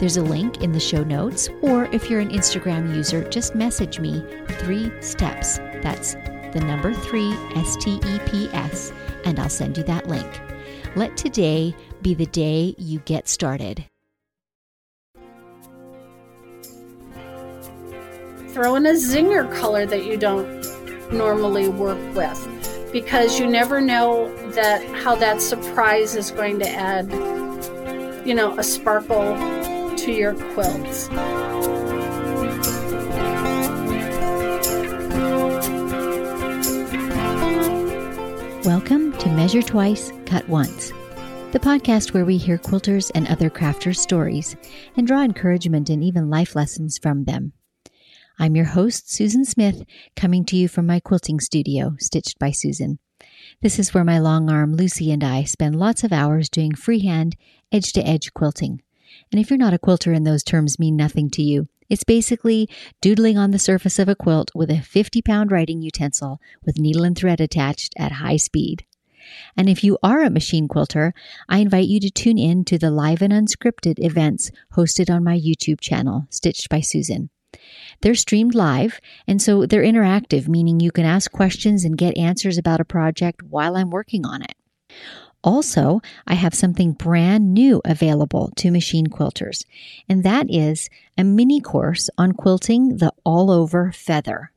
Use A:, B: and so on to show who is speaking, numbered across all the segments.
A: there's a link in the show notes, or if you're an Instagram user, just message me three steps. That's the number three, S T E P S, and I'll send you that link. Let today be the day you get started.
B: throw in a zinger color that you don't normally work with because you never know that how that surprise is going to add you know a sparkle to your quilts
A: Welcome to Measure Twice, Cut Once, the podcast where we hear quilters and other crafters' stories and draw encouragement and even life lessons from them. I'm your host, Susan Smith, coming to you from my quilting studio, Stitched by Susan. This is where my long arm Lucy and I spend lots of hours doing freehand, edge to edge quilting. And if you're not a quilter and those terms mean nothing to you, it's basically doodling on the surface of a quilt with a 50 pound writing utensil with needle and thread attached at high speed. And if you are a machine quilter, I invite you to tune in to the live and unscripted events hosted on my YouTube channel, Stitched by Susan. They're streamed live, and so they're interactive, meaning you can ask questions and get answers about a project while I'm working on it. Also, I have something brand new available to machine quilters, and that is a mini course on quilting the all over feather.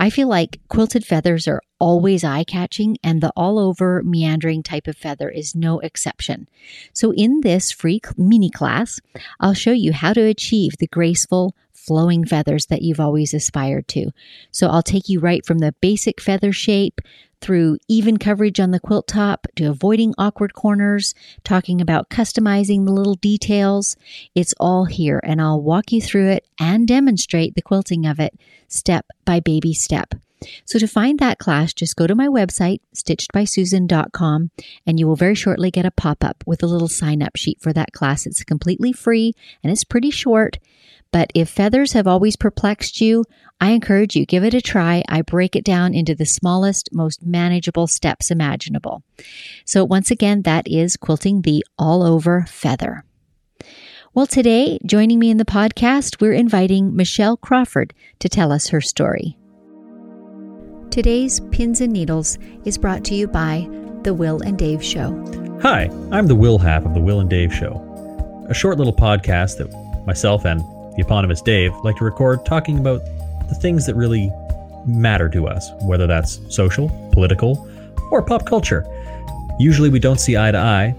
A: I feel like quilted feathers are always eye catching, and the all over meandering type of feather is no exception. So, in this free mini class, I'll show you how to achieve the graceful, flowing feathers that you've always aspired to. So I'll take you right from the basic feather shape through even coverage on the quilt top to avoiding awkward corners, talking about customizing the little details. It's all here and I'll walk you through it and demonstrate the quilting of it step by baby step. So to find that class, just go to my website, stitchedbysusan.com, and you will very shortly get a pop up with a little sign up sheet for that class. It's completely free and it's pretty short. But if feathers have always perplexed you, I encourage you, give it a try. I break it down into the smallest, most manageable steps imaginable. So once again, that is quilting the all over feather. Well, today, joining me in the podcast, we're inviting Michelle Crawford to tell us her story. Today's Pins and Needles is brought to you by The Will and Dave Show.
C: Hi, I'm the Will half of The Will and Dave Show, a short little podcast that myself and the eponymous Dave like to record talking about the things that really matter to us, whether that's social, political, or pop culture. Usually we don't see eye to eye,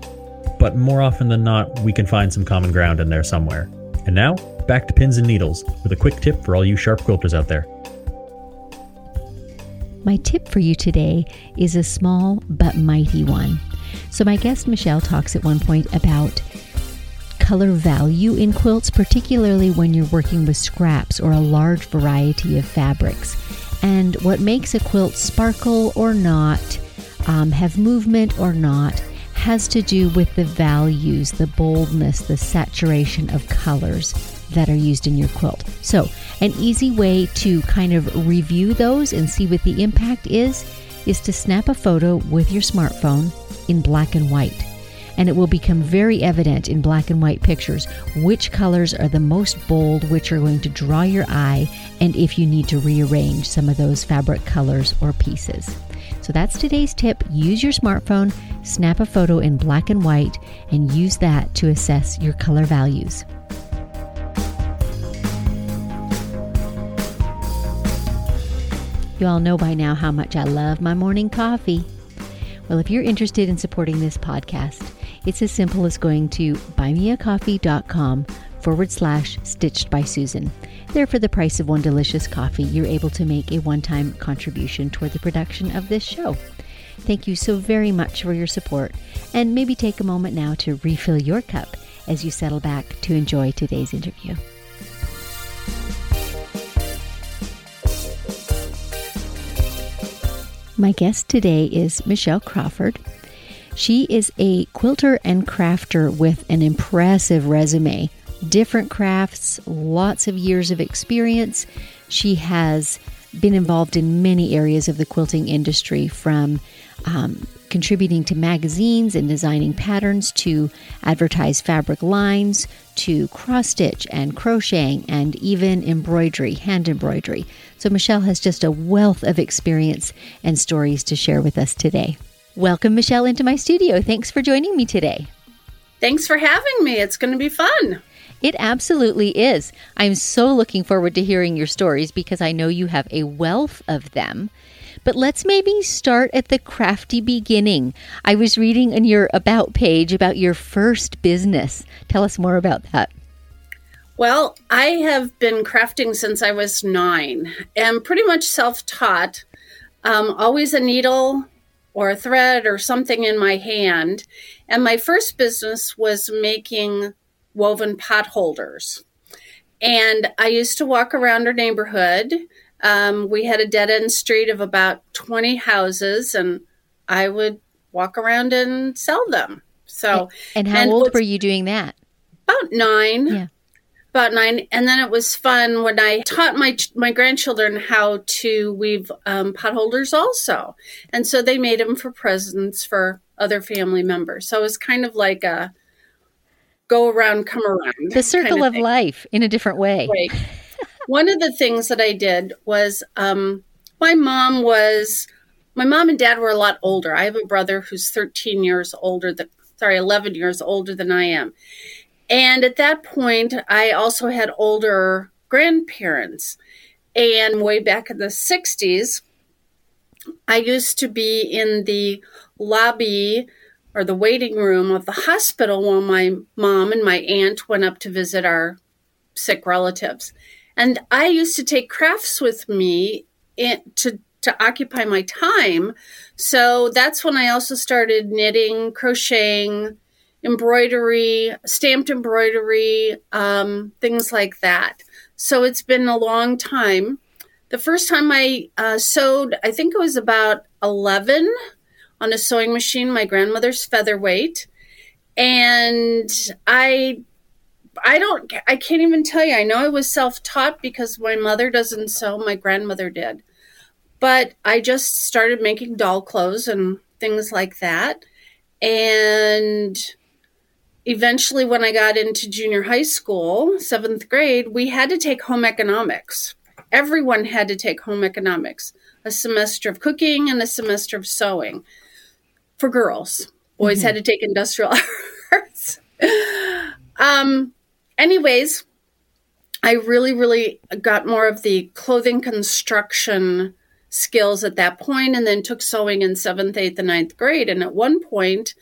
C: but more often than not, we can find some common ground in there somewhere. And now, back to pins and needles with a quick tip for all you sharp quilters out there.
A: My tip for you today is a small but mighty one. So, my guest Michelle talks at one point about color value in quilts, particularly when you're working with scraps or a large variety of fabrics, and what makes a quilt sparkle or not, um, have movement or not, has to do with the values, the boldness, the saturation of colors that are used in your quilt. So, an easy way to kind of review those and see what the impact is is to snap a photo with your smartphone in black and white. And it will become very evident in black and white pictures which colors are the most bold, which are going to draw your eye, and if you need to rearrange some of those fabric colors or pieces. So that's today's tip. Use your smartphone, snap a photo in black and white, and use that to assess your color values. You all know by now how much I love my morning coffee. Well, if you're interested in supporting this podcast, it's as simple as going to buymeacoffee.com forward slash stitched by Susan. There, for the price of one delicious coffee, you're able to make a one time contribution toward the production of this show. Thank you so very much for your support, and maybe take a moment now to refill your cup as you settle back to enjoy today's interview. My guest today is Michelle Crawford. She is a quilter and crafter with an impressive resume, different crafts, lots of years of experience. She has been involved in many areas of the quilting industry from um, contributing to magazines and designing patterns to advertise fabric lines to cross stitch and crocheting and even embroidery, hand embroidery. So, Michelle has just a wealth of experience and stories to share with us today. Welcome, Michelle, into my studio. Thanks for joining me today.
B: Thanks for having me. It's going to be fun.
A: It absolutely is. I'm so looking forward to hearing your stories because I know you have a wealth of them. But let's maybe start at the crafty beginning. I was reading in your About page about your first business. Tell us more about that.
B: Well, I have been crafting since I was nine and pretty much self taught. Um, always a needle or a thread or something in my hand. And my first business was making woven pot holders. And I used to walk around our neighborhood um, we had a dead end street of about 20 houses, and I would walk around and sell them. So,
A: and how and old were you doing that?
B: About nine.
A: Yeah.
B: About nine, and then it was fun when I taught my my grandchildren how to weave um, potholders also, and so they made them for presents for other family members. So it was kind of like a go around, come around.
A: The circle kind of, of life in a different way.
B: Right one of the things that I did was um, my mom was my mom and dad were a lot older. I have a brother who's 13 years older than sorry, 11 years older than I am. And at that point, I also had older grandparents. And way back in the 60s, I used to be in the lobby or the waiting room of the hospital while my mom and my aunt went up to visit our sick relatives. And I used to take crafts with me in, to to occupy my time. So that's when I also started knitting, crocheting, embroidery, stamped embroidery, um, things like that. So it's been a long time. The first time I uh, sewed, I think it was about 11 on a sewing machine, my grandmother's featherweight. And I I don't, I can't even tell you. I know I was self taught because my mother doesn't sew, my grandmother did. But I just started making doll clothes and things like that. And eventually, when I got into junior high school, seventh grade, we had to take home economics. Everyone had to take home economics a semester of cooking and a semester of sewing for girls. Boys mm-hmm. had to take industrial arts. um, anyways, I really, really got more of the clothing construction skills at that point and then took sewing in seventh, eighth, and ninth grade. And at one point,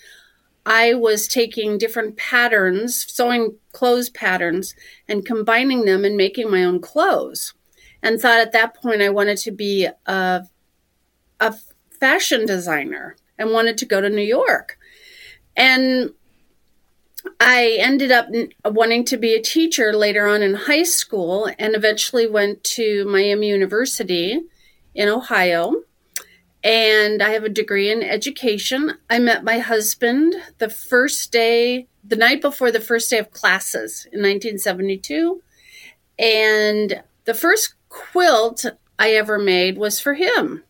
B: I was taking different patterns, sewing clothes patterns, and combining them and making my own clothes. And thought at that point I wanted to be a, a fashion designer and wanted to go to New York. And I ended up wanting to be a teacher later on in high school and eventually went to Miami University in Ohio. And I have a degree in education. I met my husband the first day, the night before the first day of classes in 1972. And the first quilt I ever made was for him.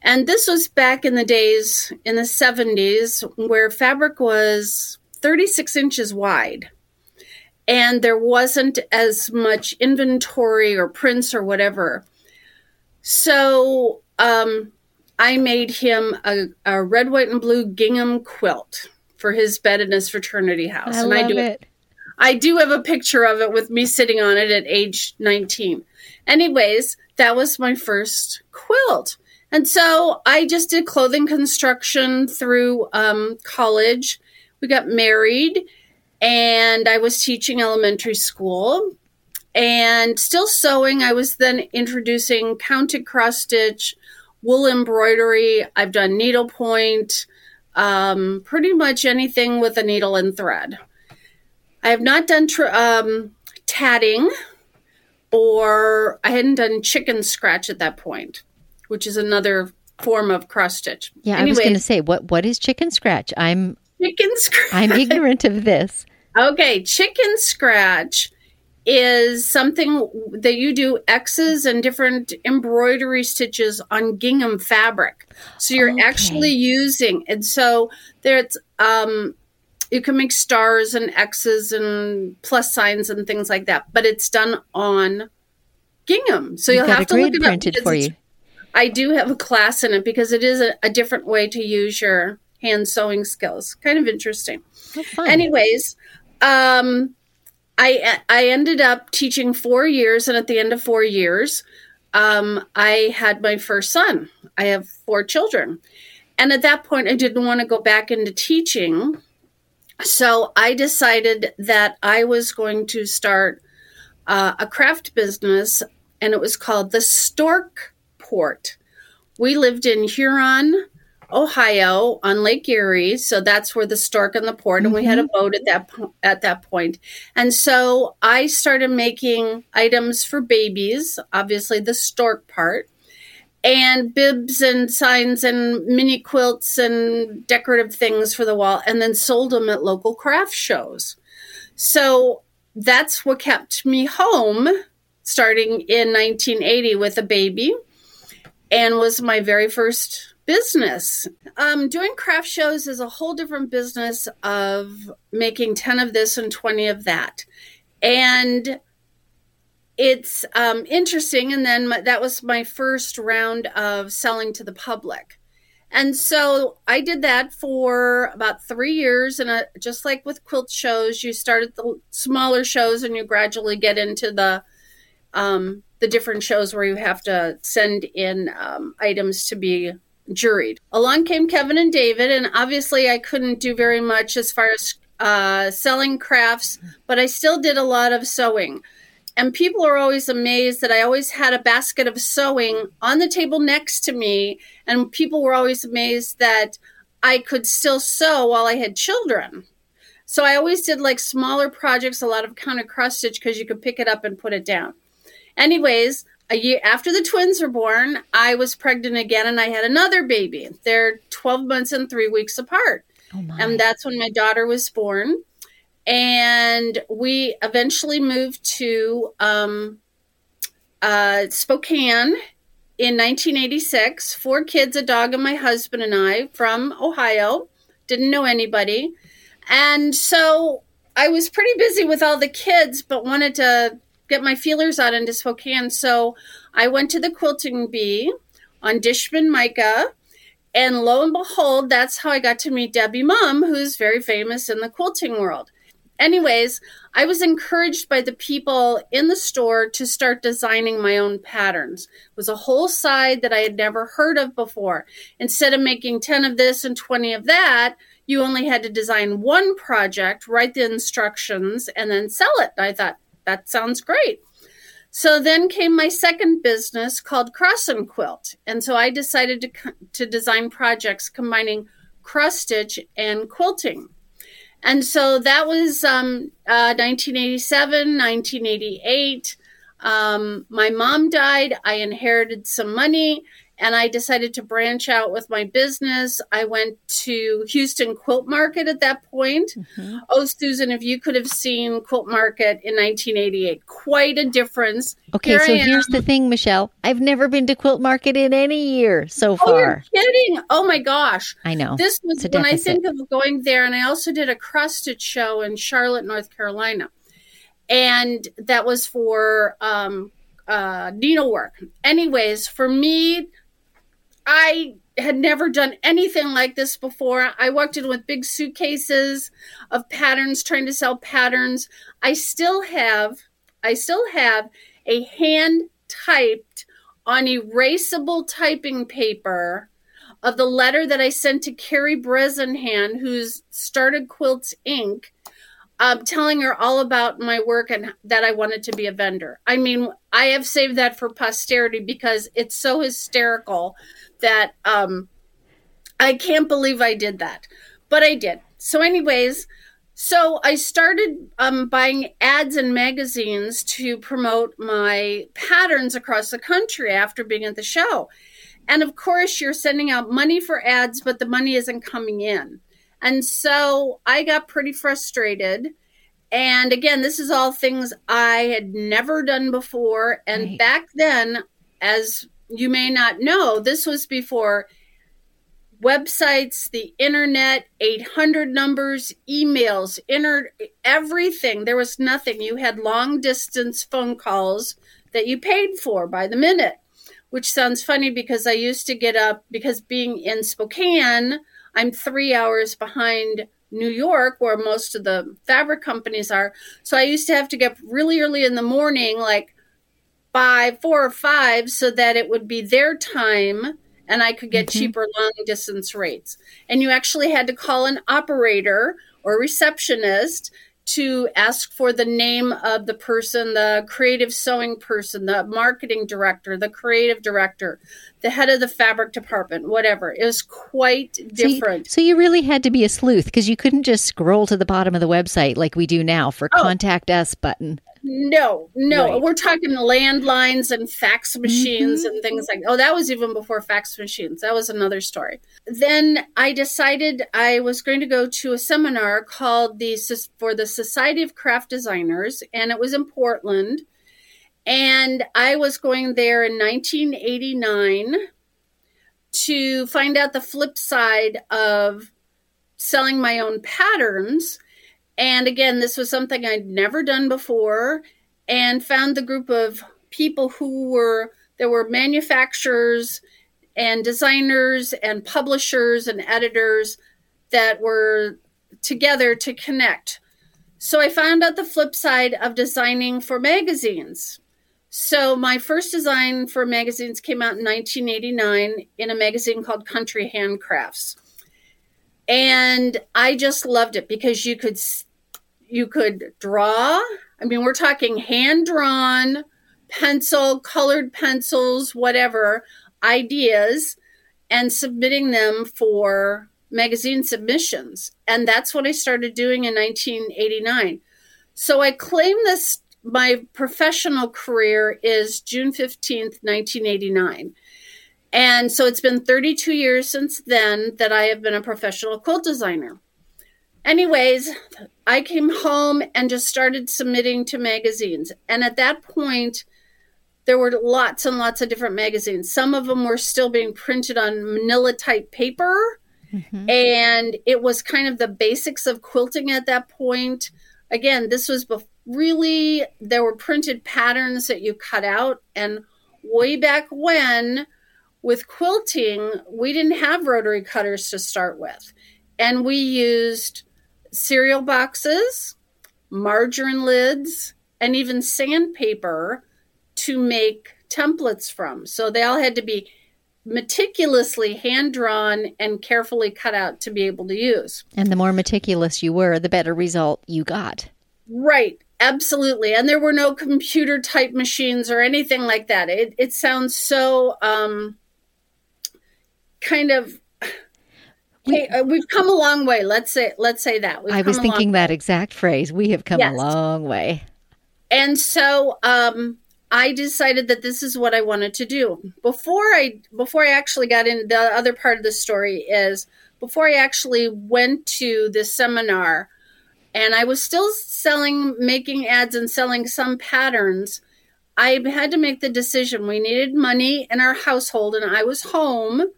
B: And this was back in the days in the 70s where fabric was 36 inches wide. And there wasn't as much inventory or prints or whatever. So um, I made him a, a, red, white, and blue gingham quilt for his bed in his fraternity house.
A: I
B: and
A: love
B: I do
A: it.
B: I do have a picture of it with me sitting on it at age 19. Anyways, that was my first quilt. And so I just did clothing construction through um, college we got married and I was teaching elementary school and still sewing. I was then introducing counted cross stitch, wool embroidery. I've done needlepoint, um, pretty much anything with a needle and thread. I have not done tr- um, tatting or I hadn't done chicken scratch at that point, which is another form of cross stitch.
A: Yeah, Anyways, I was going to say what what is chicken scratch? I'm
B: chicken scratch.
A: I'm ignorant of this.
B: Okay, chicken scratch is something that you do X's and different embroidery stitches on gingham fabric. So you're okay. actually using, and so there's, um, you can make stars and X's and plus signs and things like that, but it's done on gingham. So
A: You've
B: you'll have to look it
A: printed for you.
B: I do have a class in it because it is a, a different way to use your hand sewing skills. Kind of interesting. Oh, Anyways, um, I I ended up teaching four years, and at the end of four years, um, I had my first son. I have four children, and at that point, I didn't want to go back into teaching, so I decided that I was going to start uh, a craft business, and it was called the Stork Port. We lived in Huron, Ohio on Lake Erie, so that's where the stork and the port, and mm-hmm. we had a mm-hmm. boat at that po- at that point. And so I started making items for babies, obviously the stork part, and bibs and signs and mini quilts and decorative things for the wall, and then sold them at local craft shows. So that's what kept me home starting in 1980 with a baby and was my very first business. Um, doing craft shows is a whole different business of making 10 of this and 20 of that. And it's um, interesting. And then my, that was my first round of selling to the public. And so I did that for about three years. And uh, just like with quilt shows, you start at the smaller shows and you gradually get into the um, the different shows where you have to send in um, items to be juried. Along came Kevin and David, and obviously I couldn't do very much as far as uh, selling crafts, but I still did a lot of sewing. And people are always amazed that I always had a basket of sewing on the table next to me. And people were always amazed that I could still sew while I had children. So I always did like smaller projects, a lot of counted cross stitch because you could pick it up and put it down. Anyways, a year after the twins were born, I was pregnant again and I had another baby. They're 12 months and three weeks apart. Oh and that's when my daughter was born. And we eventually moved to um, uh, Spokane in 1986. Four kids, a dog, and my husband and I from Ohio. Didn't know anybody. And so I was pretty busy with all the kids, but wanted to get my feelers out into Spokane. So I went to the Quilting Bee on Dishman Mica. And lo and behold, that's how I got to meet Debbie Mumm, who's very famous in the quilting world. Anyways, I was encouraged by the people in the store to start designing my own patterns. It was a whole side that I had never heard of before. Instead of making 10 of this and 20 of that, you only had to design one project, write the instructions, and then sell it. I thought, that sounds great. So then came my second business called Cross and Quilt. And so I decided to, to design projects combining cross stitch and quilting. And so that was um, uh, 1987, 1988. Um, my mom died. I inherited some money and I decided to branch out with my business. I went to Houston Quilt Market at that point. Mm-hmm. Oh, Susan, if you could have seen Quilt Market in 1988, quite a difference.
A: Okay, Here so here's the thing, Michelle. I've never been to Quilt Market in any year so far.
B: Oh, you're kidding. Oh my gosh.
A: I know.
B: This was when I think of going there, and I also did a cross stitch show in Charlotte, North Carolina. And that was for um, uh, needlework. Anyways, for me, I had never done anything like this before. I walked in with big suitcases of patterns trying to sell patterns. I still have I still have a hand typed on erasable typing paper of the letter that I sent to Karey Bresenhan, who's started Quilts Inc., um, telling her all about my work and that I wanted to be a vendor. I mean, I have saved that for posterity because it's so hysterical that um, I can't believe I did that, but I did. So, anyways, so I started um, buying ads and magazines to promote my patterns across the country after being at the show. And of course, you're sending out money for ads, but the money isn't coming in. And so I got pretty frustrated. And again, this is all things I had never done before. And right. back then, as you may not know, this was before websites, the internet, 800 numbers, emails, inter- everything. There was nothing. You had long distance phone calls that you paid for by the minute, which sounds funny because I used to get up because being in Spokane, I'm three hours behind New York, where most of the fabric companies are. So I used to have to get up really early in the morning, like five, four or five, so that it would be their time and I could get mm-hmm. cheaper long distance rates. And you actually had to call an operator or receptionist to ask for the name of the person, the creative sewing person, the marketing director, the creative director, the head of the fabric department, whatever. It was quite different.
A: So you, so you really had to be a sleuth because you couldn't just scroll to the bottom of the website like we do now for oh. contact us button.
B: No, no, right. we're talking landlines and fax machines mm-hmm. and things like. Oh, that was even before fax machines. That was another story. Then I decided I was going to go to a seminar called the for the Society of Craft Designers, and it was in Portland. And I was going there in 1989 to find out the flip side of selling my own patterns and again, this was something I'd never done before and found the group of people who were there were manufacturers and designers and publishers and editors that were together to connect. So I found out the flip side of designing for magazines. So my first design for magazines came out in 1989 in a magazine called Country Handcrafts. And I just loved it because you could you could draw. I mean, we're talking hand drawn, pencil, colored pencils, whatever ideas, and submitting them for magazine submissions. And that's what I started doing in 1989. So I claim this, my professional career is June 15th, 1989. And so it's been 32 years since then that I have been a professional quilt designer. Anyways, I came home and just started submitting to magazines. And at that point, there were lots and lots of different magazines. Some of them were still being printed on manila type paper. Mm-hmm. And it was kind of the basics of quilting at that point. Again, this was bef- really, there were printed patterns that you cut out. And way back when, with quilting, we didn't have rotary cutters to start with. And we used cereal boxes, margarine lids, and even sandpaper to make templates from. So they all had to be meticulously hand drawn and carefully cut out to be able to use.
A: And the more meticulous you were, the better result you got.
B: Right, absolutely. And there were no computer type machines or anything like that. It, it sounds so um, kind of we, uh, we've come a long way. Let's say let's say that. We've
A: I was thinking that exact phrase. We have come yes. a long way.
B: And so um, I decided that this is what I wanted to do. Before I before I actually got into the other part of the story is before I actually went to this seminar and I was still selling making ads and selling some patterns. I had to make the decision. We needed money in our household and I was home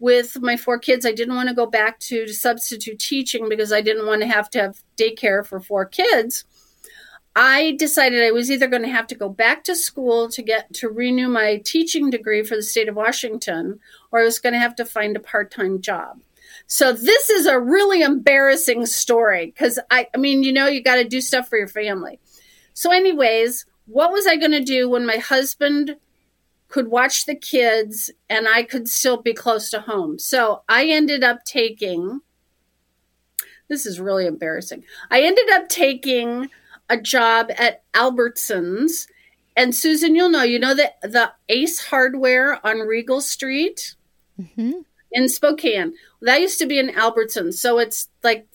B: with my four kids, I didn't want to go back to substitute teaching because I didn't want to have to have daycare for four kids. I decided I was either going to have to go back to school to get to renew my teaching degree for the state of Washington, or I was going to have to find a part time job. So this is a really embarrassing story because I, I mean, you know, you got to do stuff for your family. So, anyways, what was I going to do when my husband could watch the kids and I could still be close to home. So I ended up taking this is really embarrassing. I ended up taking a job at Albertsons. And Susan, you'll know, you know that the Ace Hardware on Regal Street mm-hmm. in Spokane. That used to be in Albertsons. So it's like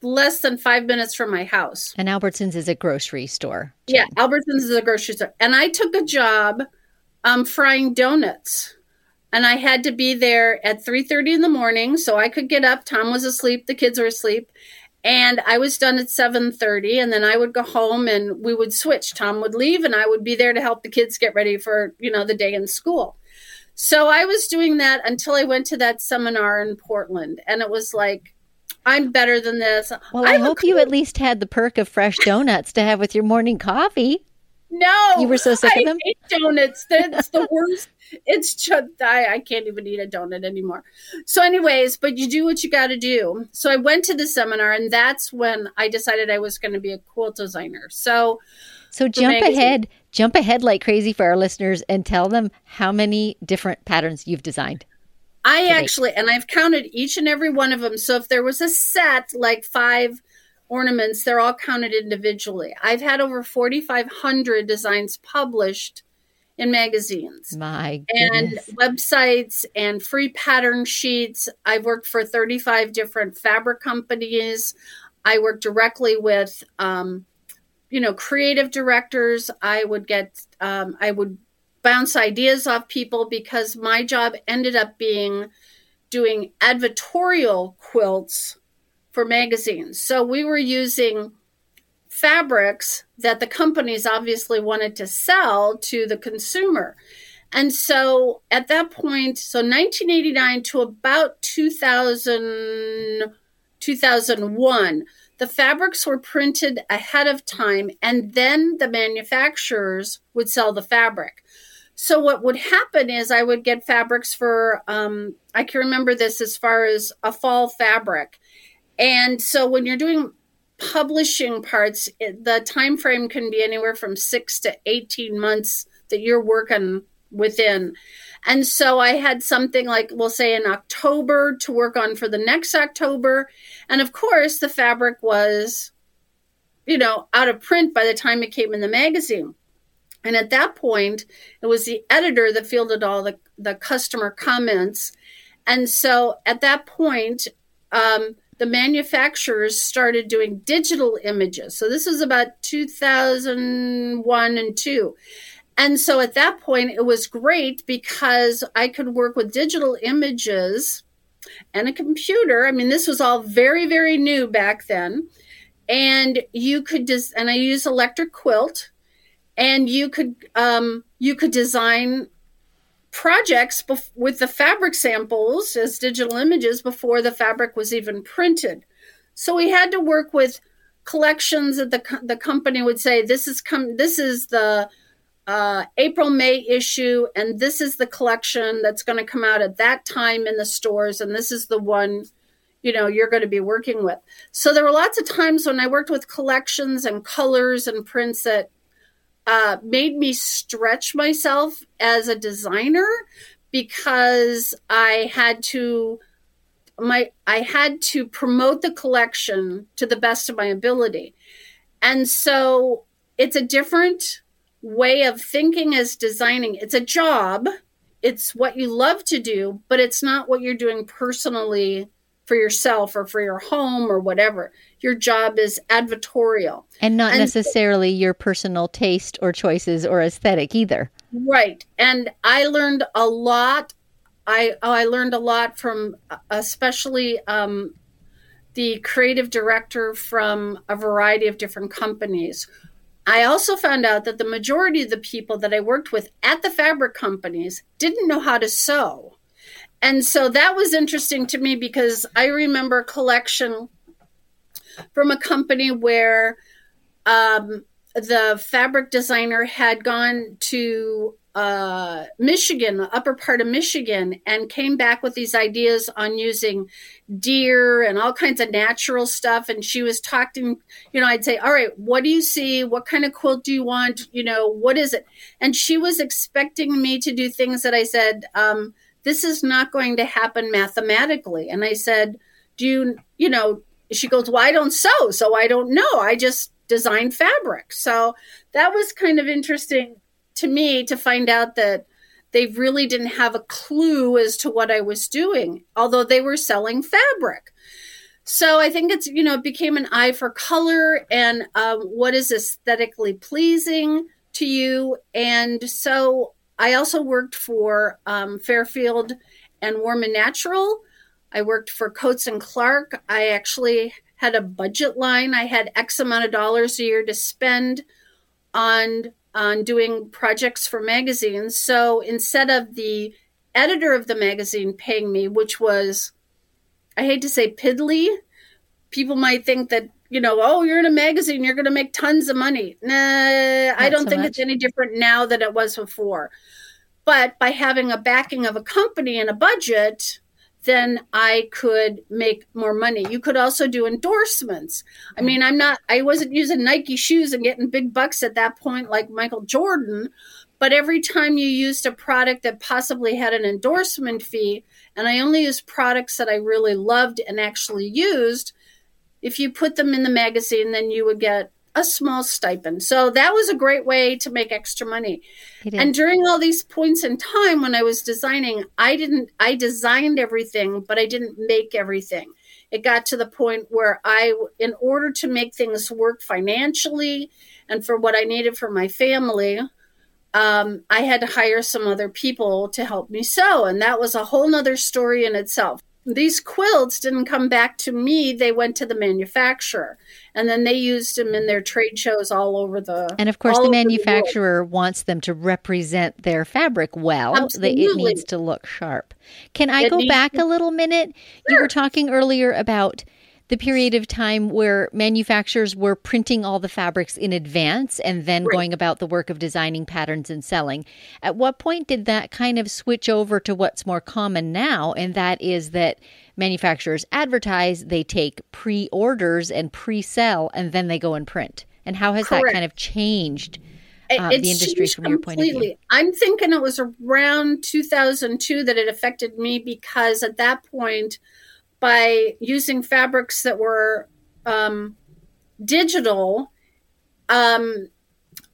B: less than five minutes from my house.
A: And Albertsons is a grocery store.
B: Yeah, Albertsons is a grocery store. And I took a job um, frying donuts and I had to be there at 3:30 in the morning so I could get up. Tom was asleep, the kids were asleep, and I was done at 7:30 and then I would go home and we would switch. Tom would leave and I would be there to help the kids get ready for, you know, the day in school. So I was doing that until I went to that seminar in Portland and it was like I'm better than this.
A: Well, I, I hope you at least had the perk of fresh donuts to have with your morning coffee.
B: No,
A: you were so sick
B: I
A: of them.
B: Hate donuts. That's the worst. It's just I, I can't even eat a donut anymore. So, anyways, but you do what you got to do. So I went to the seminar, and that's when I decided I was going to be a quilt designer. So,
A: so jump ahead, jump ahead like crazy for our listeners, and tell them how many different patterns you've designed.
B: I actually, and I've counted each and every one of them. So if there was a set like five ornaments, they're all counted individually. I've had over 4,500 designs published in magazines.
A: My
B: goodness. And websites and free pattern sheets. I've worked for 35 different fabric companies. I work directly with, um, you know, creative directors. I would get, um, I would bounce ideas off people because my job ended up being doing advertorial quilts for magazines. So we were using fabrics that the companies obviously wanted to sell to the consumer. And so at that point, so 1989 to about 2000, 2001, the fabrics were printed ahead of time and then the manufacturers would sell the fabric. So what would happen is I would get fabrics for um, I can remember this as far as a fall fabric and so when you're doing publishing parts, the time frame can be anywhere from 6 to 18 months that you're working within. And so I had something like, we'll say in October to work on for the next October. And of course, the fabric was, you know, out of print by the time it came in the magazine. And at that point, it was the editor that fielded all the, the customer comments. And so at that point, um, the manufacturers started doing digital images. So this was about 2001 and 2. And so at that point, it was great because I could work with digital images and a computer. I mean, this was all very, very new back then. And you could just, des- and I use electric quilt, and you could um, you could design projects bef- with the fabric samples as digital images before the fabric was even printed. So we had to work with collections that the the company would say this is come this is the uh, April May issue and this is the collection that's going to come out at that time in the stores and this is the one you know you're going to be working with. So there were lots of times when I worked with collections and colors and prints that uh, made me stretch myself as a designer because I had to my I had to promote the collection to the best of my ability. And so it's a different way of thinking as designing. It's a job. It's what you love to do, but it's not what you're doing personally for yourself or for your home or whatever. Your job is advertorial.
A: And not and, necessarily your personal taste or choices or aesthetic either.
B: Right. And I learned a lot. I oh, I learned a lot from especially um, the creative director from a variety of different companies. I also found out that the majority of the people that I worked with at the fabric companies didn't know how to sew and so that was interesting to me because I remember a collection from a company where um, the fabric designer had gone to uh, Michigan, the upper part of Michigan, and came back with these ideas on using deer and all kinds of natural stuff. And she was talking, you know, I'd say, All right, what do you see? What kind of quilt do you want? You know, what is it? And she was expecting me to do things that I said, um, this is not going to happen mathematically. And I said, Do you, you know, she goes, Well, I don't sew, so I don't know. I just design fabric. So that was kind of interesting to me to find out that they really didn't have a clue as to what I was doing, although they were selling fabric. So I think it's, you know, it became an eye for color and um, what is aesthetically pleasing to you. And so I also worked for um, Fairfield and Warm and Natural. I worked for Coats and Clark. I actually had a budget line. I had X amount of dollars a year to spend on on doing projects for magazines. So instead of the editor of the magazine paying me, which was I hate to say piddly, people might think that you know, oh, you're in a magazine, you're going to make tons of money. Nah, Not I don't so think much. it's any different now than it was before. But by having a backing of a company and a budget, then I could make more money. You could also do endorsements. I mean, I'm not, I wasn't using Nike shoes and getting big bucks at that point like Michael Jordan, but every time you used a product that possibly had an endorsement fee, and I only used products that I really loved and actually used, if you put them in the magazine, then you would get a small stipend. So that was a great way to make extra money. And during all these points in time when I was designing, I didn't I designed everything, but I didn't make everything. It got to the point where I in order to make things work financially and for what I needed for my family, um, I had to hire some other people to help me sew. And that was a whole nother story in itself these quilts didn't come back to me they went to the manufacturer. And then they used them in their trade shows all over the
A: and of course the manufacturer the wants them to represent their fabric well. Absolutely. it needs to look sharp. Can i it go back to- a little minute? Sure. you were talking earlier about the period of time where manufacturers were printing all the fabrics in advance and then right. going about the work of designing patterns and selling. At what point did that kind of switch over to what's more common now? And that is that manufacturers advertise, they take pre orders and pre sell, and then they go and print. And how has Correct. that kind of changed? Uh, the industry from your point of view?
B: I'm thinking it was around 2002 that it affected me because at that point, by using fabrics that were um, digital, um,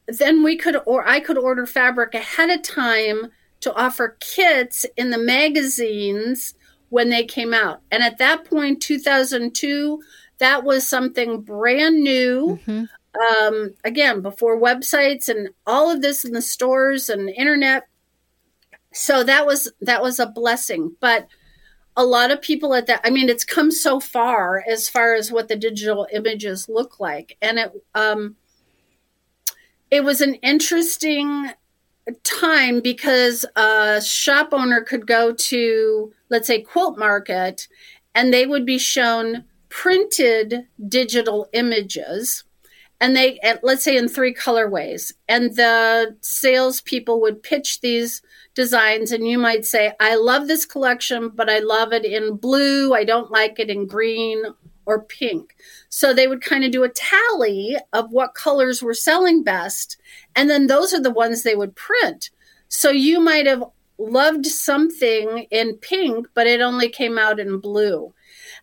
B: then we could, or I could order fabric ahead of time to offer kits in the magazines when they came out. And at that point, 2002, that was something brand new. Mm-hmm. Um, again, before websites and all of this in the stores and internet. So that was that was a blessing. But a lot of people at that i mean it's come so far as far as what the digital images look like. And it um it was an interesting time because a shop owner could go to let's say quilt market and they would be shown printed digital images. And they let's say in three colorways. And the salespeople would pitch these designs and you might say, I love this collection, but I love it in blue. I don't like it in green or pink. So they would kind of do a tally of what colors were selling best. And then those are the ones they would print. So you might have loved something in pink, but it only came out in blue.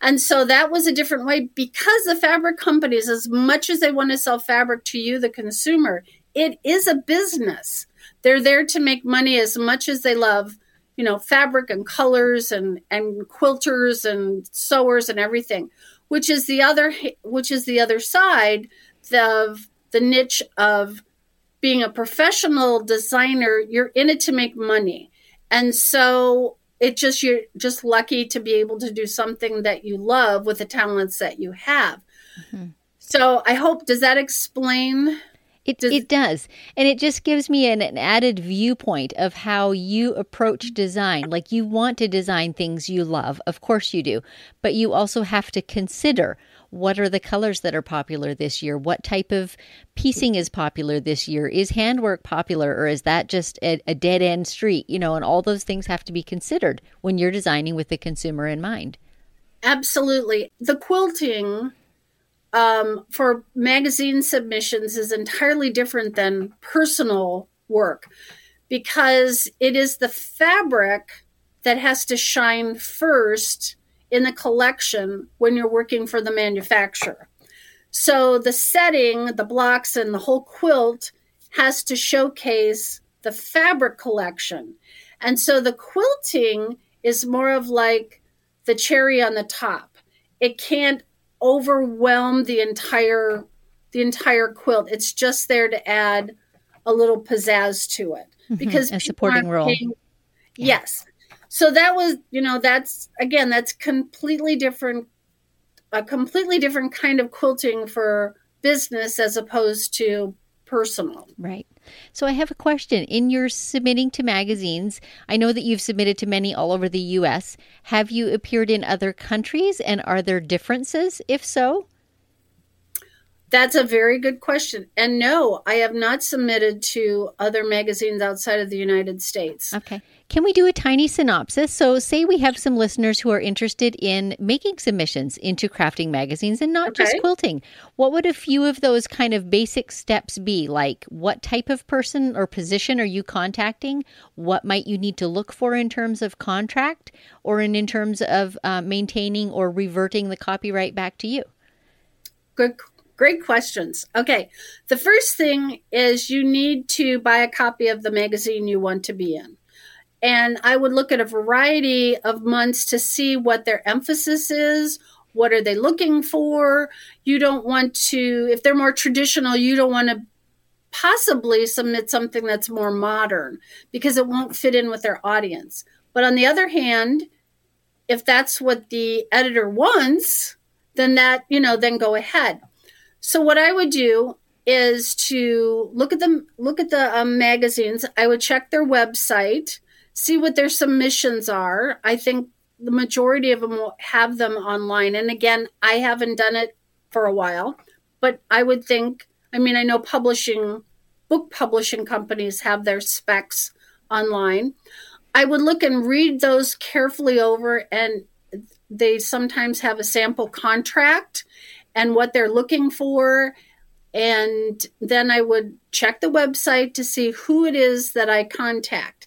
B: And so that was a different way because the fabric companies, as much as they want to sell fabric to you, the consumer, it is a business. They're there to make money as much as they love, you know, fabric and colors and and quilters and sewers and everything. Which is the other which is the other side of the niche of being a professional designer. You're in it to make money, and so it just you're just lucky to be able to do something that you love with the talents that you have. Mm-hmm. So I hope does that explain
A: it, does, it does. And it just gives me an, an, added viewpoint of how you approach design. Like you want to design things you love. Of course you do. But you also have to consider what are the colors that are popular this year? What type of piecing is popular this year? Is handwork popular or is that just a, a dead end street? You know, and all those things have to be considered when you're designing with the consumer in mind.
B: Absolutely. The quilting um, for magazine submissions is entirely different than personal work because it is the fabric that has to shine first in the collection when you're working for the manufacturer. So the setting, the blocks, and the whole quilt has to showcase the fabric collection. And so the quilting is more of like the cherry on the top. It can't overwhelm the entire the entire quilt. It's just there to add a little pizzazz to it
A: Mhm,
B: because
A: a supporting role.
B: paying-
A: Yeah.
B: Yes. So that was, you know, that's again, that's completely different, a completely different kind of quilting for business as opposed to personal.
A: Right. So I have a question. In your submitting to magazines, I know that you've submitted to many all over the US. Have you appeared in other countries and are there differences if so?
B: That's a very good question. And no, I have not submitted to other magazines outside of the United States.
A: Okay. Can we do a tiny synopsis? So, say we have some listeners who are interested in making submissions into crafting magazines and not just quilting. What would a few of those kind of basic steps be? Like, what type of person or position are you contacting? What might you need to look for in terms of contract or in, in terms of uh, maintaining or reverting the copyright back to you?
B: Good, great questions. Okay. The first thing is you need to buy a copy of the magazine you want to be in. And I would look at a variety of months to see what their emphasis is. What are they looking for? You don't want to, if they're more traditional, you don't want to possibly submit something that's more modern because it won't fit in with their audience. But on the other hand, if that's what the editor wants, then that, you know, then go ahead. So what I would do is to look at the look at the um, magazines. I would check their website, see what their submissions are. I think the majority of them will have them online. And again, I haven't done it for a while, but I would think, I mean, I know publishing, book publishing companies have their specs online. I would look and read those carefully over, and they sometimes have a sample contract and what they're looking for. And then I would check the website to see who it is that I contact.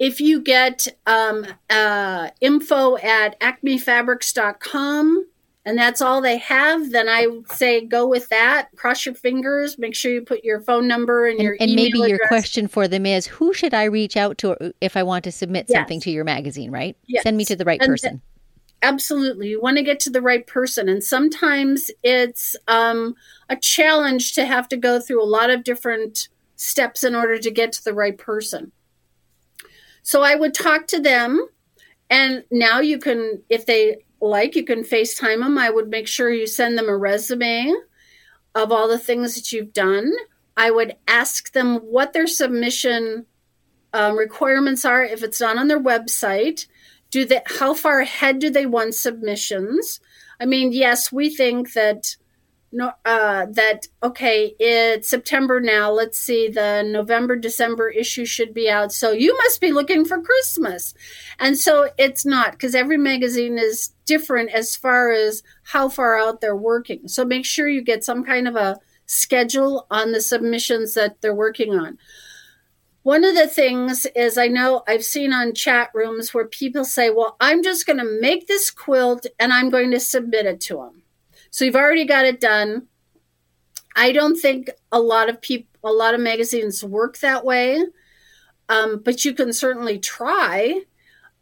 B: If you get um, uh, info at acmefabrics.com and that's all they have, then I say go with that. Cross your fingers. Make sure you put your phone number and,
A: And,
B: your
A: and maybe your
B: address.
A: question for them is who should I reach out to if I want to submit
B: Yes.
A: something to your magazine, right?
B: Yes.
A: Send me to the right
B: And th-
A: person.
B: absolutely you want to get to the right person and sometimes it's um, a challenge to have to go through a lot of different steps in order to get to the right person so i would talk to them and now you can if they like you can facetime them i would make sure you send them a resume of all the things that you've done. I would ask them what their submission um, requirements are if it's not on their website. Do they how far ahead do they want submissions? I mean yes we think that no uh, that okay it's september now. Let's see the november december issue should be out. So you must be looking for christmas. And so it's not because every magazine is different as far as how far out they're working. So make sure you get some kind of a schedule on the submissions that they're working on. One of the things is I know I've seen on chat rooms where people say, Well, I'm just going to make this quilt and I'm going to submit it to them. So you've already got it done. I don't think a lot of people, a lot of magazines work that way, um, but you can certainly try.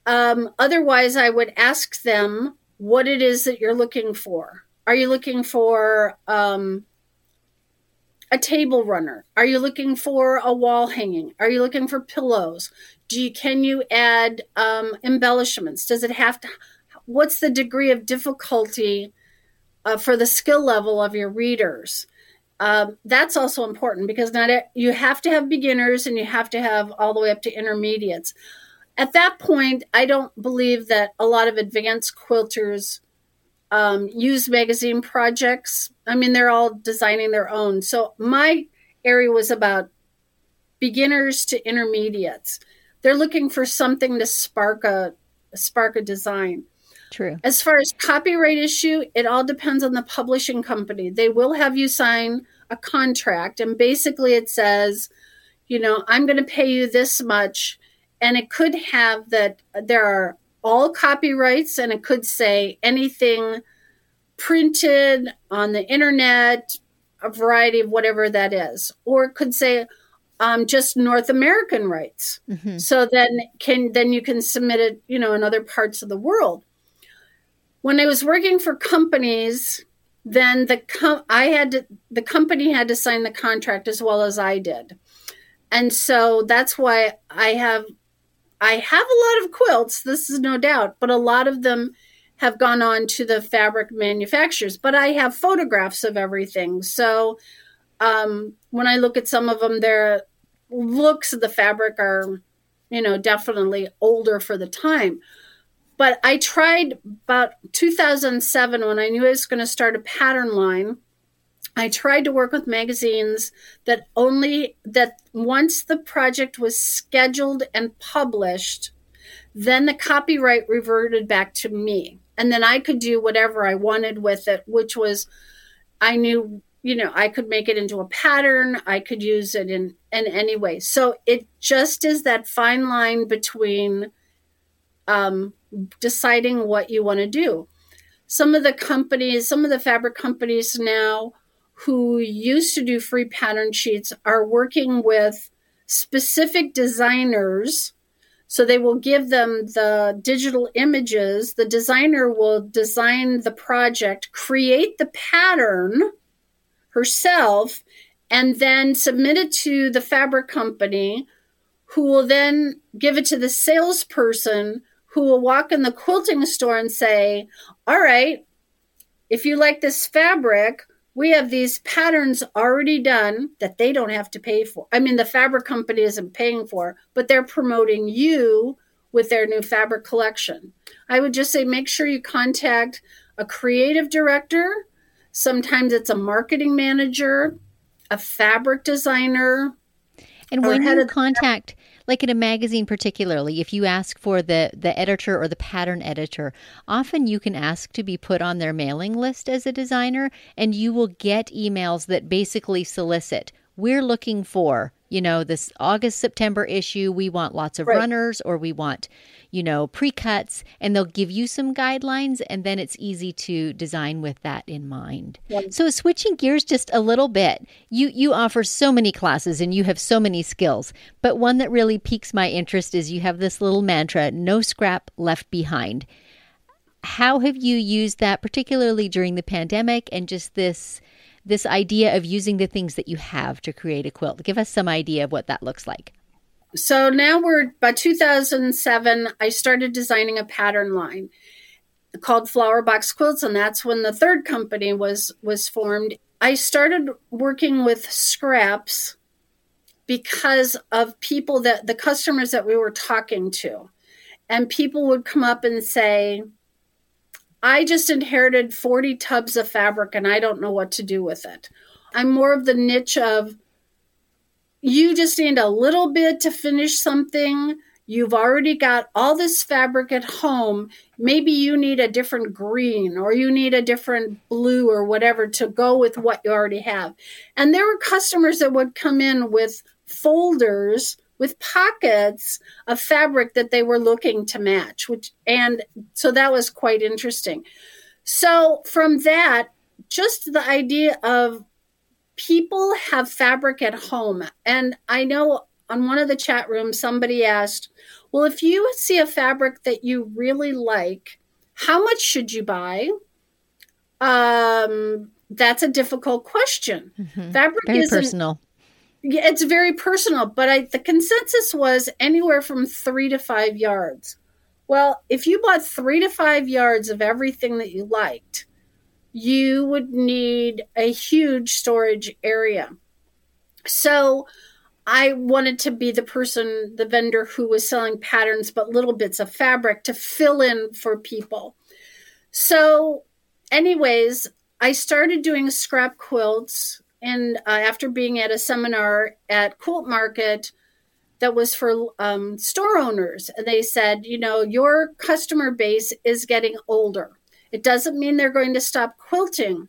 B: Um, otherwise, I would ask them what it is that you're looking for. Are you looking for um, a table runner? Are you looking for a wall hanging? Are you looking for pillows? Do you, can you add um, embellishments? Does it have to? What's the degree of difficulty uh, for the skill level of your readers? Um, that's also important because not you have to have beginners and you have to have all the way up to intermediates. At that point, I don't believe that a lot of advanced quilters um, use magazine projects. I mean, they're all designing their own. So my area was about beginners to intermediates. They're looking for something to spark a spark a design.
A: True.
B: As far as copyright issue, it all depends on the publishing company. They will have you sign a contract, and basically it says, you know, I'm going to pay you this much, and it could have that there are all copyrights, and it could say anything printed on the internet, a variety of whatever that is, or it could say um, just North American rights.
A: hmm
B: So then can then you can submit it, you know, in other parts of the world. When I was working for companies, then the com- I had to, the company had to sign the contract as well as I did. And so that's why I have I have a lot of quilts, this is no doubt, but a lot of them have gone on to the fabric manufacturers. But I have photographs of everything. So um, when I look at some of them, their looks of the fabric are, you know, definitely older for the time. But I tried about 2007 when I knew I was going to start a pattern line. I tried to work with magazines that only that once the project was scheduled and published, then the copyright reverted back to me. And then I could do whatever I wanted with it, which was I knew you know i could make it into a pattern i could use it in in any way so it just is that fine line between um, deciding what you want to do. Some of the companies some of the fabric companies now who used to do free pattern sheets are working with specific designers. So they will give them the digital images. The designer will design the project create the pattern herself and then submit it to the fabric company who will then give it to the salesperson who will walk in the quilting store and say, All right, if you like this fabric, we have these patterns already done that they don't have to pay for. I mean, the fabric company isn't paying for, but they're promoting you with their new fabric collection. I would just say make sure you contact a creative director Sometimes it's a marketing manager, a fabric designer.
A: And when you contact, like in a magazine particularly, if you ask for the, the editor or the pattern editor, often you can ask to be put on their mailing list as a designer, and you will get emails that basically solicit, we're looking for you know, this August September issue, we want lots of right. runners or we want, you know, pre cuts, and they'll give you some guidelines, and then it's easy to design with that in mind. So, switching gears just a little bit, you you offer so many classes and you have so many skills, but one that really piques my interest is you have this little mantra: "No scrap left behind." How have you used that, particularly during the pandemic, and just this? This idea of using the things that you have to create a quilt. Give us some idea of what that looks like.
B: So now we're by 2007, I started designing a pattern line called Flower Box Quilts, and that's when the third company was was formed. I started working with scraps because of people that the customers that we were talking to. And people would come up and say, I just inherited 40 tubs of fabric and I don't know what to do with it. I'm more of the niche of you just need a little bit to finish something. You've already got all this fabric at home. Maybe you need a different green or you need a different blue or whatever to go with what you already have. And there were customers that would come in with folders with pockets of fabric that they were looking to match which and so that was quite interesting. So from that just the idea of people have fabric at home. And i know on one of the chat rooms somebody asked well if you see a fabric that you really like how much should you buy? Um that's a difficult question.
A: Mm-hmm. fabric is personal
B: it's very personal, but I, the consensus was anywhere from three to five yards. Well, if you bought three to five yards of everything that you liked, you would need a huge storage area. So I wanted to be the person, the vendor who was selling patterns, but little bits of fabric to fill in for people. So, anyways, I started doing scrap quilts and uh, after being at a seminar at Quilt Market that was for um, store owners, and they said, you know, your customer base is getting older. It doesn't mean they're going to stop quilting,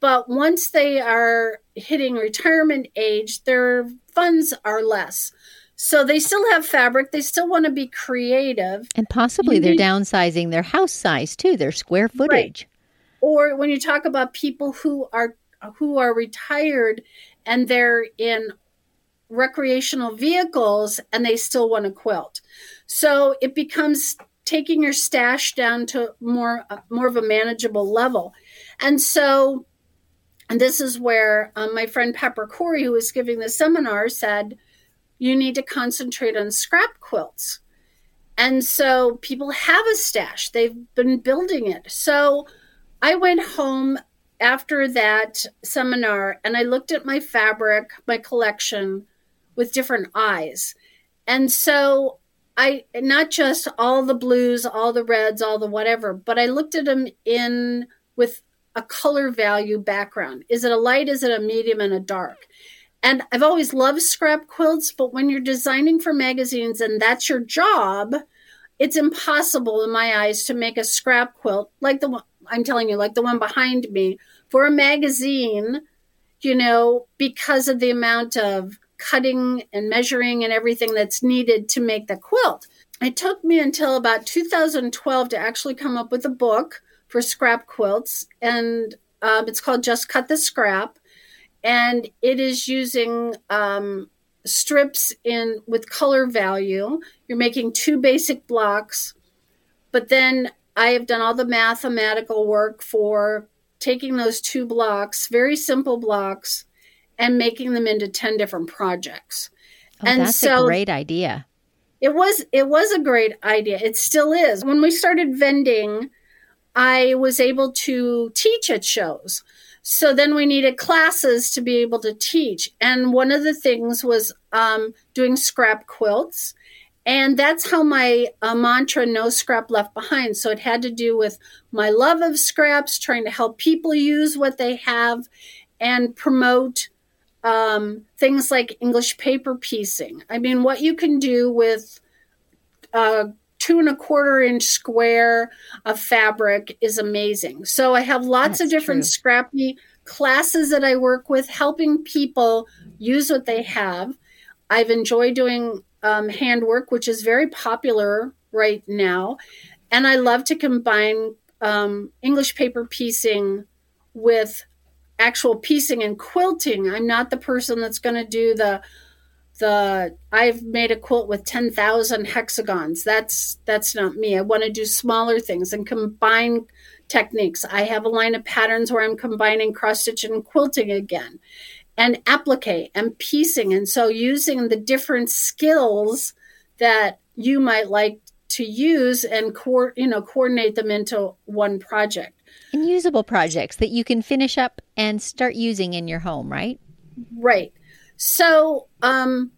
B: but once they are hitting retirement age, their funds are less. So they still have fabric. They still want to be creative.
A: And possibly you they're need... downsizing their house size too, their square footage. Right.
B: Or when you talk about people who are who are retired and they're in recreational vehicles and they still want to quilt. So it becomes taking your stash down to more more of a manageable level. And so and this is where um, my friend Pepper Cory, who was giving the seminar, said, you need to concentrate on scrap quilts. And so people have a stash, they've been building it. So I went home after that seminar and I looked at my fabric, my collection with different eyes. And so I not just all the blues, all the reds, all the whatever, but I looked at them in with a color value background. Is it a light? Is it a medium and a dark? And I've always loved scrap quilts, but when you're designing for magazines and that's your job, it's impossible in my eyes to make a scrap quilt like the one I'm telling you, like the one behind me for a magazine, you know, because of the amount of cutting and measuring and everything that's needed to make the quilt. It took me until about 2012 to actually come up with a book for scrap quilts, and um, it's called Just Cut the Scrap, and it is using um, strips in with color value. You're making two basic blocks, but then I have done all the mathematical work for taking those two blocks, very simple blocks, and making them into 10 different projects.
A: Oh, and that's so a great idea.
B: It was it was a great idea. It still is. When we started vending, I was able to teach at shows. So then we needed classes to be able to teach. And one of the things was um, doing scrap quilts. And that's how my uh, mantra, no scrap left behind. So it had to do with my love of scraps, trying to help people use what they have and promote um, things like English paper piecing. I mean, what you can do with a two and a quarter inch square of fabric is amazing. So I have lots That's of different true. scrappy classes that I work with, helping people use what they have. I've enjoyed doing um, handwork, which is very popular right now. And I love to combine um, English paper piecing with actual piecing and quilting. I'm not the person that's going to do the the I've made a quilt with 10,000 hexagons. That's that's not me. I want to do smaller things and combine techniques. I have a line of patterns where I'm combining cross stitch and quilting again and applique and piecing. And so using the different skills that you might like to use and co- you know coordinate them into one project.
A: And usable projects that you can finish up and start using in your home right?
B: Right. So um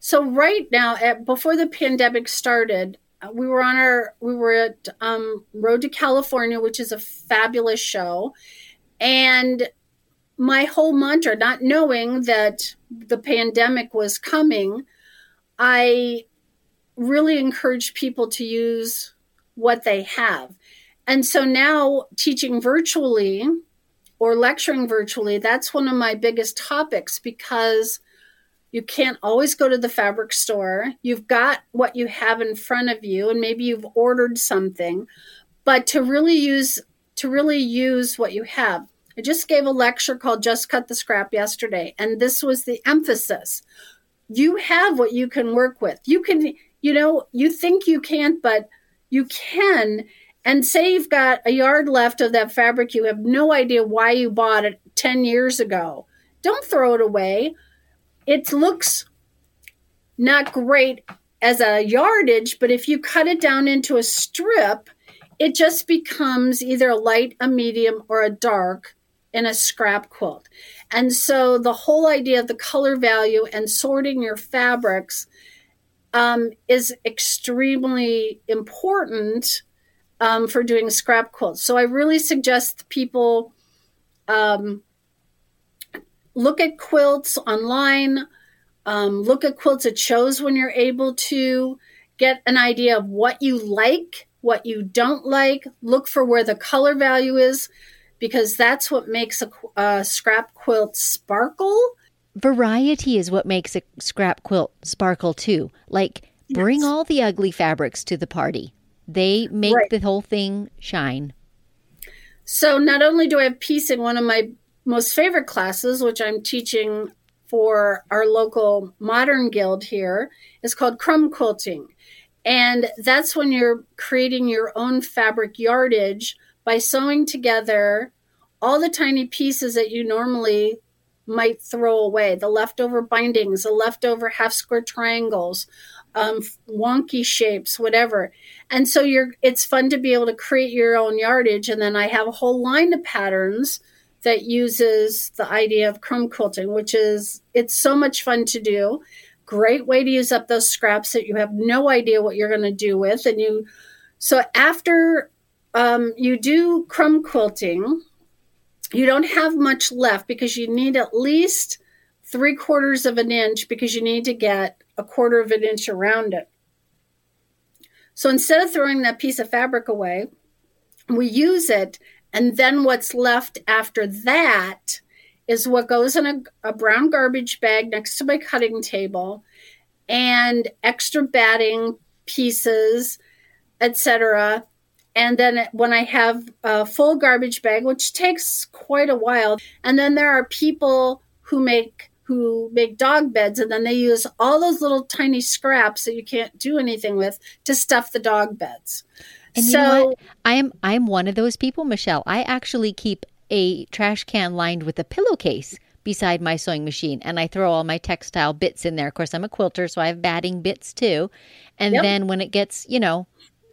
B: so right now at, before the pandemic started we were on our we were at um, road to california which is a fabulous show. And my whole mantra not knowing that the pandemic was coming i really encourage people to use what they have and so now teaching virtually or lecturing virtually, that's one of my biggest topics because you can't always go to the fabric store. You've got what you have in front of you and maybe you've ordered something, but to really use to really use what you have. I just gave a lecture called Just Cut the Scrap yesterday and this was the emphasis. You have what you can work with. You can, you know, you think you can't, but you can and say you've got a yard left of that fabric, you have no idea why you bought it 10 years ago. Don't throw it away. It looks not great as a yardage, but if you cut it down into a strip, it just becomes either a light, a medium, or a dark in a scrap quilt. And so the whole idea of the color value and sorting your fabrics um, is extremely important um, for doing scrap quilts. So I really suggest people um, look at quilts online, um, look at quilts at shows when you're able to get an idea of what you like, what you don't like. Look for where the color value is because that's what makes a, a scrap quilt sparkle.
A: Variety is what makes a scrap quilt sparkle too. Like, bring yes. all the ugly fabrics to the party. They make right. the whole thing shine.
B: So not only do I have piecing, one of my most favorite classes, which I'm teaching for our local modern guild here, is called crumb quilting. And that's when you're creating your own fabric yardage by sewing together all the tiny pieces that you normally might throw away, the leftover bindings, the leftover half square triangles, um, wonky shapes, whatever. And so you're it's fun to be able to create your own yardage. And then I have a whole line of patterns that uses the idea of crumb quilting, which is it's so much fun to do. Great way to use up those scraps that you have no idea what you're going to do with. And you, so after um, you do crumb quilting, you don't have much left because you need at least three quarters of an inch because you need to get a quarter of an inch around it. So instead of throwing that piece of fabric away, we use it, and then what's left after that is what goes in a, a brown garbage bag next to my cutting table and extra batting pieces, etc and then when I have a full garbage bag, which takes quite a while, and then there are people who make who make dog beds and then they use all those little tiny scraps that you can't do anything with to stuff the dog beds.
A: And so, you know? I'm I'm one of those people, Michelle. I actually keep a trash can lined with a pillowcase beside my sewing machine and I throw all my textile bits in there. Of course, I'm a quilter, so I have batting bits too. And yep. then when it gets, you know,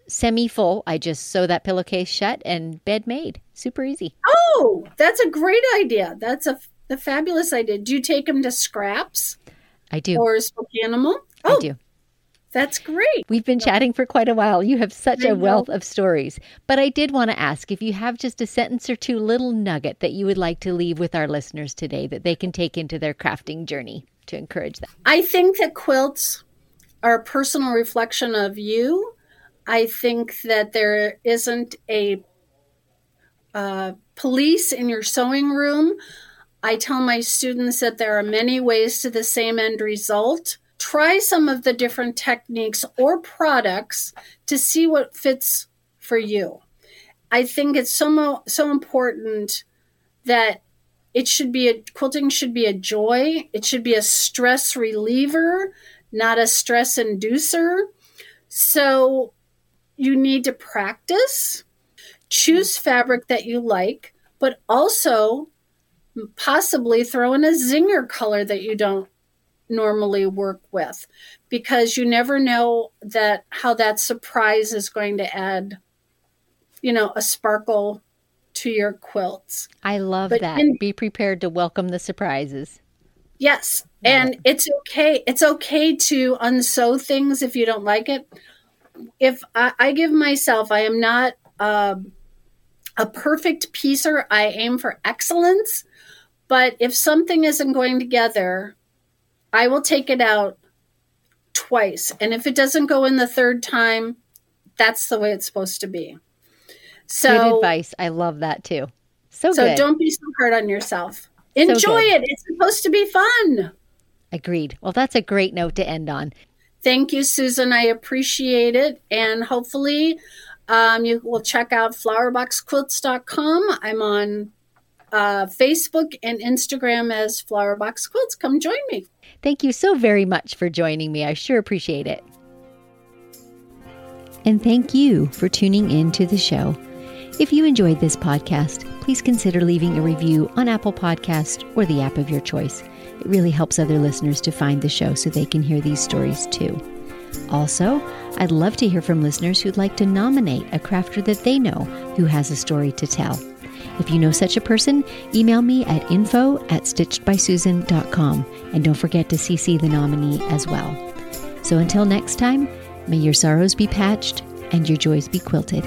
A: semi full, I just sew that pillowcase shut and bed made. Super easy.
B: Oh, that's a great idea. That's a, a fabulous idea. Do you take them to scraps?
A: I do.
B: Or spoke animal?
A: Oh, I do.
B: That's great.
A: We've been chatting for quite a while. You have such a wealth of stories. But I did want to ask if you have just a sentence or two little nugget that you would like to leave with our listeners today that they can take into their crafting journey to encourage them.
B: I think that quilts are a personal reflection of you I think that there isn't a uh, police in your sewing room. I tell my students that there are many ways to the same end result. Try some of the different techniques or products to see what fits for you. I think it's so so important that it should be a quilting should be a joy. It should be a stress reliever, not a stress inducer. So you need to practice, choose mm-hmm. fabric that you like, but also possibly throw in a zinger color that you don't normally work with because you never know that how that surprise is going to add you know a sparkle to your quilts.
A: I love but that. in, be prepared to welcome the surprises.
B: Yes and it's okay it's okay to unsew things if you don't like it if I, I give myself, I am not uh, a perfect piecer. I aim for excellence. But if something isn't going together, I will take it out twice. And if it doesn't go in the third time, that's the way it's supposed to be. So
A: good advice. I love that too. So,
B: so
A: good.
B: don't be so hard on yourself. Enjoy so it. It's supposed to be fun.
A: Agreed. Well, that's a great note to end on.
B: Thank you, Susan. I appreciate it. And hopefully, um, you will check out flowerboxquilts.com. I'm on uh, Facebook and Instagram as Flowerbox Quilts. Come join me.
A: Thank you so very much for joining me. I sure appreciate it. And thank you for tuning in to the show. If you enjoyed this podcast, please consider leaving a review on Apple Podcast or the app of your choice. It really helps other listeners to find the show so they can hear these stories too. Also, I'd love to hear from listeners who'd like to nominate a crafter that they know who has a story to tell. If you know such a person, email me at info at stitchedbysusan.com and don't forget to CC the nominee as well. So until next time, may your sorrows be patched and your joys be quilted.